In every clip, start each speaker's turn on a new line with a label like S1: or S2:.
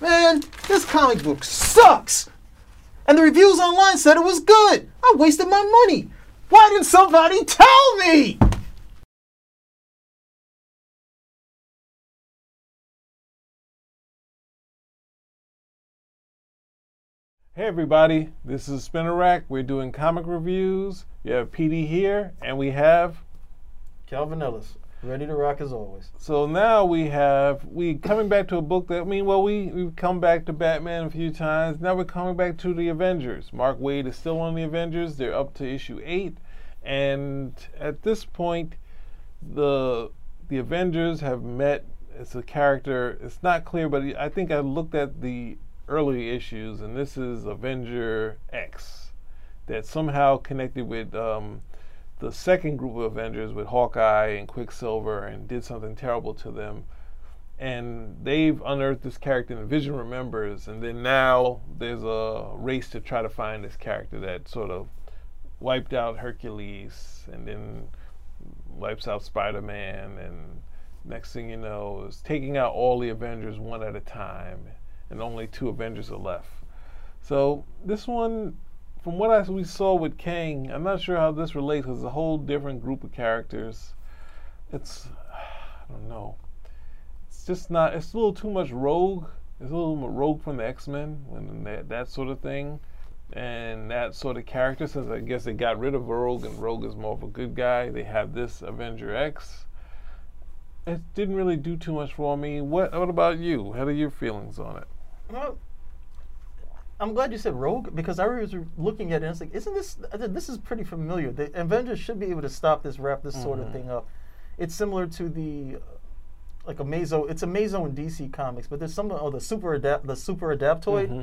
S1: Man, this comic book sucks! And the reviews online said it was good! I wasted my money! Why didn't somebody tell me?
S2: Hey everybody, this is Spinner Rack. We're doing comic reviews. You have PD here, and we have.
S1: Calvin Ellis, ready to rock as always.
S2: So now we have we coming back to a book that I mean, well, we we've come back to Batman a few times. Now we're coming back to the Avengers. Mark Waid is still on the Avengers. They're up to issue eight, and at this point, the the Avengers have met. It's a character. It's not clear, but I think I looked at the early issues, and this is Avenger X, that somehow connected with um, the second group of Avengers with Hawkeye and Quicksilver and did something terrible to them. And they've unearthed this character and Vision remembers, and then now there's a race to try to find this character that sort of wiped out Hercules and then wipes out Spider Man, and next thing you know, is taking out all the Avengers one at a time and only two Avengers are left. So this one, from what I, we saw with Kang, I'm not sure how this relates because it's a whole different group of characters. It's, I don't know. It's just not. It's a little too much Rogue. It's a little more Rogue from the X Men and that that sort of thing, and that sort of character. Since I guess they got rid of Rogue and Rogue is more of a good guy, they have this Avenger X it didn't really do too much for me. What What about you? How are your feelings on it?
S1: Well, I'm glad you said Rogue because I was looking at it and it's like, isn't this this is pretty familiar? The Avengers should be able to stop this, wrap this mm-hmm. sort of mm-hmm. thing up. It's similar to the like Amazo. It's Amazo in DC Comics, but there's some oh the super adapt the super adaptoid. Mm-hmm.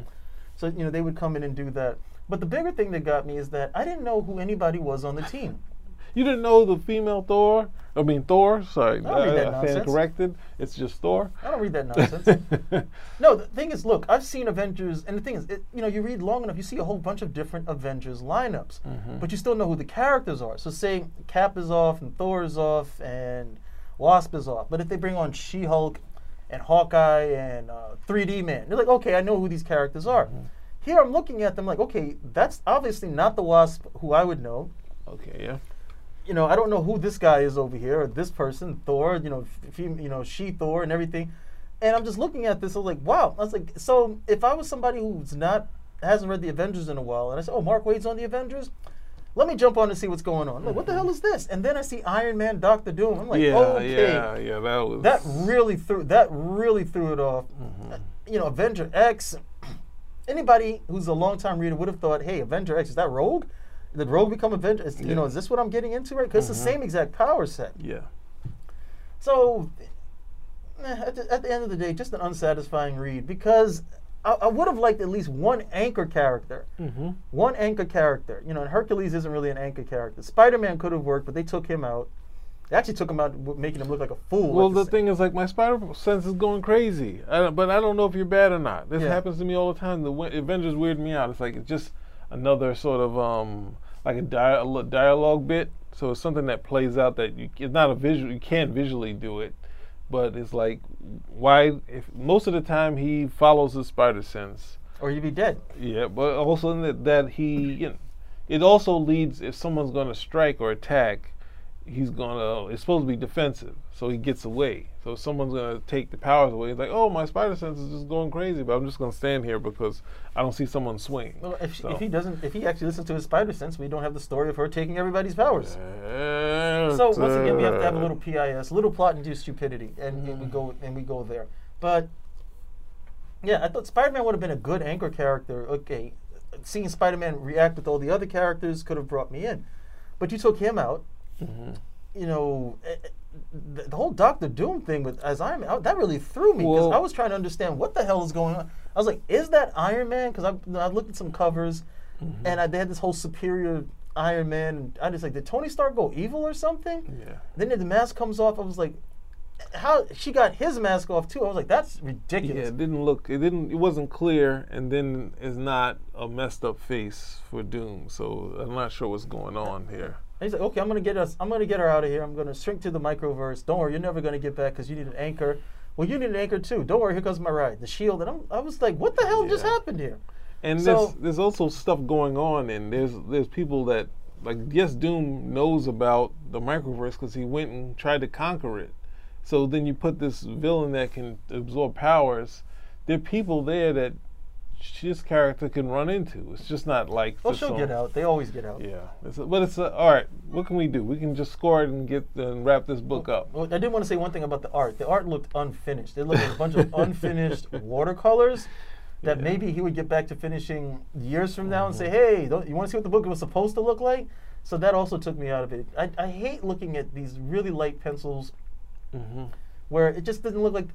S1: So you know they would come in and do that. But the bigger thing that got me is that I didn't know who anybody was on the team.
S2: You didn't know the female Thor? I mean Thor. Sorry, I, don't read that I stand corrected. It's just Thor.
S1: I don't read that nonsense. no, the thing is, look, I've seen Avengers, and the thing is, it, you know, you read long enough, you see a whole bunch of different Avengers lineups, mm-hmm. but you still know who the characters are. So say Cap is off, and Thor is off, and Wasp is off. But if they bring on She-Hulk, and Hawkeye, and uh, 3D Man, they're like, okay, I know who these characters are. Mm-hmm. Here I'm looking at them like, okay, that's obviously not the Wasp who I would know.
S2: Okay, yeah
S1: you know, I don't know who this guy is over here or this person, Thor, you know, f- you know, she Thor and everything. And I'm just looking at this, I was like, wow. I was like, so if I was somebody who's not hasn't read the Avengers in a while, and I said, oh, Mark Waid's on the Avengers, let me jump on and see what's going on. I'm like, what the hell is this? And then I see Iron Man, Doctor Doom. I'm like, yeah, okay,
S2: yeah, yeah, that was
S1: that really threw that really threw it off. Mm-hmm. You know, Avenger X. Anybody who's a long-time reader would have thought, hey, Avenger X is that Rogue? Did Rogue become Avenger? Is, yeah. You know, is this what I'm getting into right? Because mm-hmm. it's the mm-hmm. same exact power set.
S2: Yeah.
S1: So, eh, at, the, at the end of the day, just an unsatisfying read because I, would have liked at least one anchor character. Mm-hmm. One anchor character. You know, and Hercules isn't really an anchor character. Spider Man could have worked, but they took him out. They actually took him out, making him look like a fool.
S2: Well, the, the thing is, like, my spider sense is going crazy. I but I don't know if you're bad or not. This yeah. happens to me all the time. The Avengers weird me out. It's like it's just another sort of um, like a, dia- dialogue bit. So it's something that plays out that you, it's not a visual. You can't visually do it, but it's like why? If most of the time he follows his spider sense,
S1: or you'd be dead.
S2: Yeah, but also that, that he, you know, it also leads if someone's going to strike or attack, he's gonna. It's supposed to be defensive, so he gets away. So if someone's gonna take the powers away, he's like, "Oh, my spider sense is just going crazy," but I'm just gonna stand here because I don't see someone swing.
S1: Well, if, so. if he doesn't, if he actually listens to his spider sense, we don't have the story of her taking everybody's powers. so once again, we have to have a little PIS, little plot-induced stupidity, and, mm. and we go and we go there. But yeah, I thought Spider-Man would have been a good anchor character. Okay, seeing Spider-Man react with all the other characters could have brought me in, but you took him out Mm-hmm. You know, eh, eh, the, whole Doctor Doom thing with as Iron Man, that really threw me because I was trying to understand what the hell is going on. I was like, is that Iron Man? Because I, I looked at some covers mm-hmm. and I, they had this whole superior Iron Man. I just like, did Tony Stark go evil or something?
S2: Yeah.
S1: Then the mask comes off. I was like, how she got his mask off too. I was like, that's ridiculous.
S2: Yeah, it didn't look, it didn't, it wasn't clear, and then it's not a messed up face for Doom. So I'm not sure what's going on here.
S1: And he's like, okay, I'm gonna get us, I'm gonna get her out of here. I'm gonna shrink to the microverse. Don't worry, you're never gonna get back because you need an anchor. well, you need an anchor too. Don't worry, here comes my ride. The shield. And I'm, I was like, what the hell yeah. just happened here?
S2: And so, there's there's also stuff going on, and there's there's people that like yes, Doom knows about the microverse because he went and tried to conquer it. So then you put this villain that can absorb powers. There are people there that this character can run into. It's just not like.
S1: Oh, she'll get out. They always get out.
S2: Yeah, it's a, but it's a, all right. What can we do? We can just score it and get and wrap this book
S1: well,
S2: up.
S1: Well, I did want to say one thing about the art. The art looked unfinished. It looked like a bunch of unfinished watercolors. That yeah. maybe he would get back to finishing years from now mm-hmm. and say, "Hey, you want to see what the book was supposed to look like?" So that also took me out of it. I, I hate looking at these really light pencils, mm-hmm. where it just doesn't look like.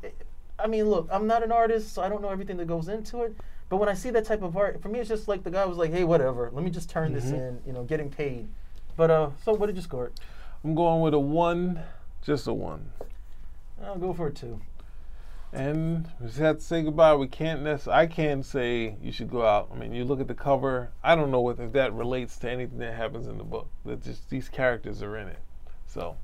S1: I mean, look, I'm not an artist, so I don't know everything that goes into it. But when I see that type of art, for me, it's just like the guy was like, "Hey, whatever, let me just turn mm-hmm. this in, you know, getting paid." But uh, so what did you score?
S2: I'm going with a one, just a one.
S1: I'll go for a two.
S2: And we just have to say goodbye. We can't necessarily, I can't say you should go out. I mean, you look at the cover. I don't know what, if that relates to anything that happens in the book. That just these characters are in it. So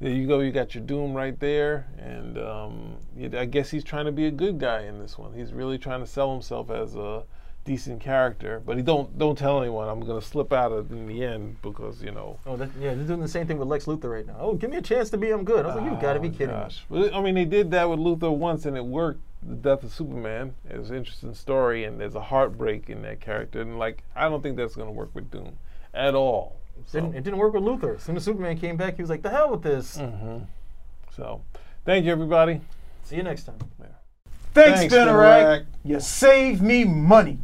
S2: there you go. You got your Doom right there, and um, I guess he's trying to be a good guy in this one. He's really trying to sell himself as a decent character, but he don't don't tell anyone. I'm gonna slip out of in the end because you know.
S1: Oh, that, yeah, they're doing the same thing with Lex Luthor right now. Oh, give me a chance to be I'm good. I was like, you got to be oh, kidding gosh.
S2: me. I mean, they did that with Luthor once, and it worked. The death of Superman. It was an interesting story, and there's a heartbreak in that character, and like I don't think that's gonna work with Doom at all.
S1: So. Didn't, it didn't work with Luthor. As soon as Superman came back, he was like, "The hell with this."
S2: Mm-hmm. So, thank you, everybody.
S1: See you next time.
S2: Yeah.
S1: Thanks, Thanks You save me money.